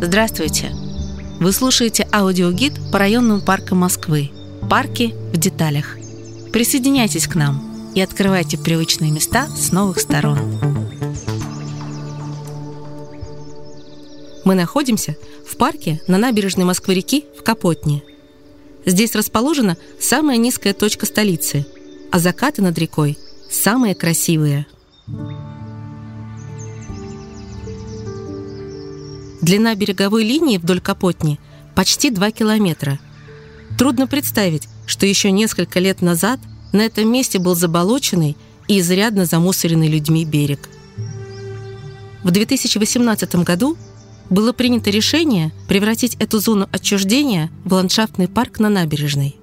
Здравствуйте! Вы слушаете аудиогид по районным паркам Москвы. Парки в деталях. Присоединяйтесь к нам и открывайте привычные места с новых сторон. Мы находимся в парке на набережной Москвы-реки в Капотне. Здесь расположена самая низкая точка столицы, а закаты над рекой самые красивые – Длина береговой линии вдоль Капотни почти 2 километра. Трудно представить, что еще несколько лет назад на этом месте был заболоченный и изрядно замусоренный людьми берег. В 2018 году было принято решение превратить эту зону отчуждения в ландшафтный парк на набережной.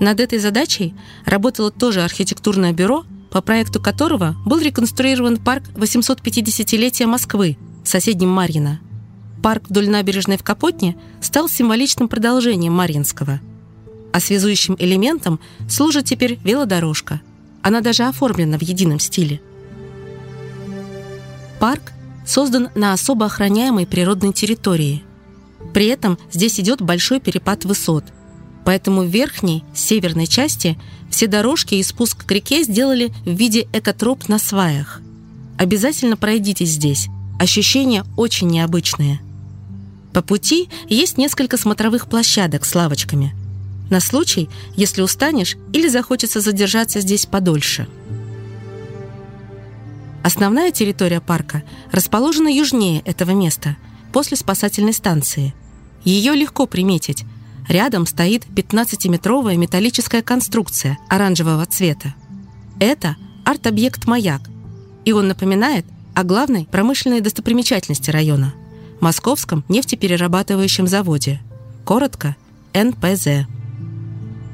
Над этой задачей работало тоже архитектурное бюро, по проекту которого был реконструирован парк 850-летия Москвы в соседнем Марьино – Парк вдоль набережной в Капотне стал символичным продолжением Марьинского. А связующим элементом служит теперь велодорожка. Она даже оформлена в едином стиле. Парк создан на особо охраняемой природной территории. При этом здесь идет большой перепад высот. Поэтому в верхней, северной части все дорожки и спуск к реке сделали в виде экотроп на сваях. Обязательно пройдитесь здесь. Ощущения очень необычные – по пути есть несколько смотровых площадок с лавочками. На случай, если устанешь или захочется задержаться здесь подольше. Основная территория парка расположена южнее этого места, после спасательной станции. Ее легко приметить. Рядом стоит 15-метровая металлическая конструкция оранжевого цвета. Это арт-объект «Маяк», и он напоминает о главной промышленной достопримечательности района – Московском нефтеперерабатывающем заводе. Коротко – НПЗ.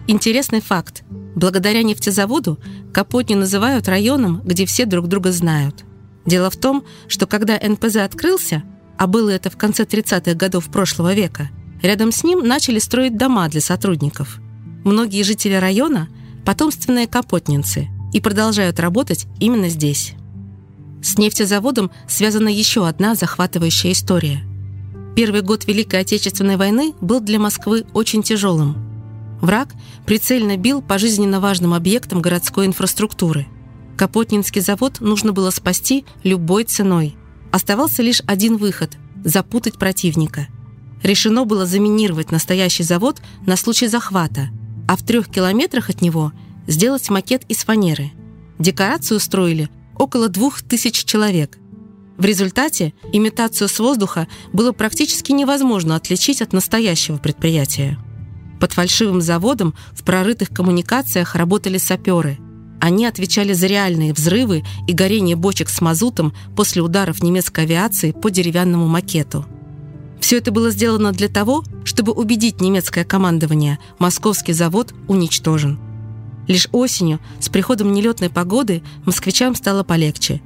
Интересный факт. Благодаря нефтезаводу Капотни называют районом, где все друг друга знают. Дело в том, что когда НПЗ открылся, а было это в конце 30-х годов прошлого века, рядом с ним начали строить дома для сотрудников. Многие жители района – потомственные капотнинцы и продолжают работать именно здесь. С нефтезаводом связана еще одна захватывающая история. Первый год Великой Отечественной войны был для Москвы очень тяжелым. Враг прицельно бил по жизненно важным объектам городской инфраструктуры. Капотнинский завод нужно было спасти любой ценой. Оставался лишь один выход – запутать противника. Решено было заминировать настоящий завод на случай захвата, а в трех километрах от него сделать макет из фанеры. Декорацию строили около двух тысяч человек. В результате имитацию с воздуха было практически невозможно отличить от настоящего предприятия. Под фальшивым заводом в прорытых коммуникациях работали саперы. Они отвечали за реальные взрывы и горение бочек с мазутом после ударов немецкой авиации по деревянному макету. Все это было сделано для того, чтобы убедить немецкое командование, московский завод уничтожен. Лишь осенью, с приходом нелетной погоды, москвичам стало полегче.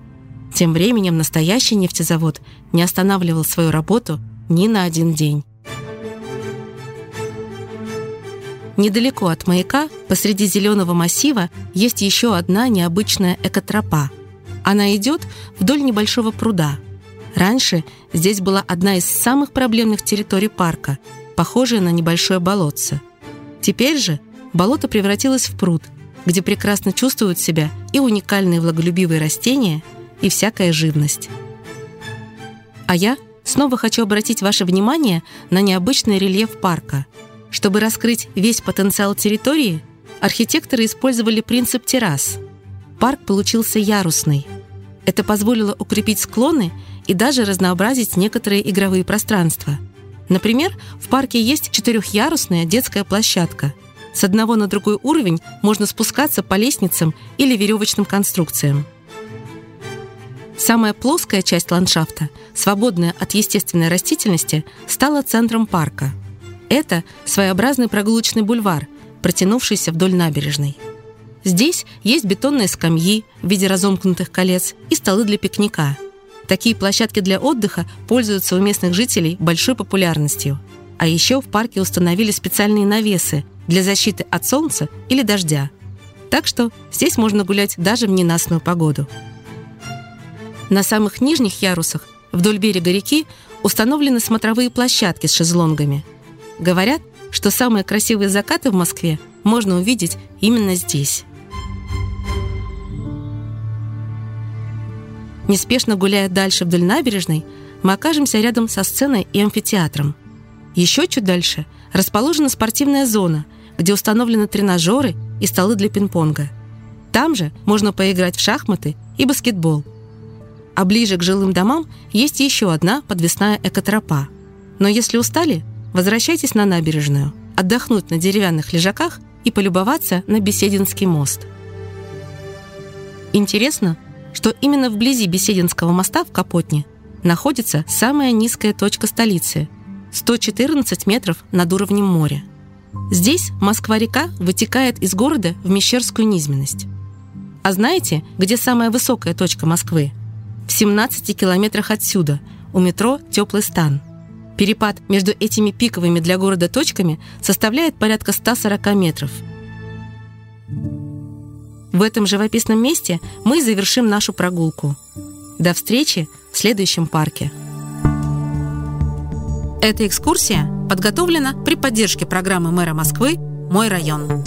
Тем временем настоящий нефтезавод не останавливал свою работу ни на один день. Недалеко от маяка, посреди зеленого массива, есть еще одна необычная экотропа. Она идет вдоль небольшого пруда. Раньше здесь была одна из самых проблемных территорий парка, похожая на небольшое болотце. Теперь же болото превратилось в пруд, где прекрасно чувствуют себя и уникальные влаголюбивые растения, и всякая живность. А я снова хочу обратить ваше внимание на необычный рельеф парка. Чтобы раскрыть весь потенциал территории, архитекторы использовали принцип террас. Парк получился ярусный. Это позволило укрепить склоны и даже разнообразить некоторые игровые пространства. Например, в парке есть четырехъярусная детская площадка – с одного на другой уровень можно спускаться по лестницам или веревочным конструкциям. Самая плоская часть ландшафта, свободная от естественной растительности, стала центром парка. Это своеобразный прогулочный бульвар, протянувшийся вдоль набережной. Здесь есть бетонные скамьи в виде разомкнутых колец и столы для пикника. Такие площадки для отдыха пользуются у местных жителей большой популярностью. А еще в парке установили специальные навесы для защиты от солнца или дождя. Так что здесь можно гулять даже в ненастную погоду. На самых нижних ярусах Вдоль берега реки установлены смотровые площадки с шезлонгами. Говорят, что самые красивые закаты в Москве можно увидеть именно здесь. Неспешно гуляя дальше вдоль набережной, мы окажемся рядом со сценой и амфитеатром. Еще чуть дальше расположена спортивная зона, где установлены тренажеры и столы для пинг-понга. Там же можно поиграть в шахматы и баскетбол. А ближе к жилым домам есть еще одна подвесная экотропа. Но если устали, возвращайтесь на набережную, отдохнуть на деревянных лежаках и полюбоваться на Бесединский мост. Интересно, что именно вблизи Бесединского моста в Капотне находится самая низкая точка столицы – 114 метров над уровнем моря. Здесь Москва-река вытекает из города в Мещерскую низменность. А знаете, где самая высокая точка Москвы? В 17 километрах отсюда, у метро «Теплый стан». Перепад между этими пиковыми для города точками составляет порядка 140 метров. В этом живописном месте мы завершим нашу прогулку. До встречи в следующем парке. Эта экскурсия подготовлена при поддержке программы мэра Москвы «Мой район».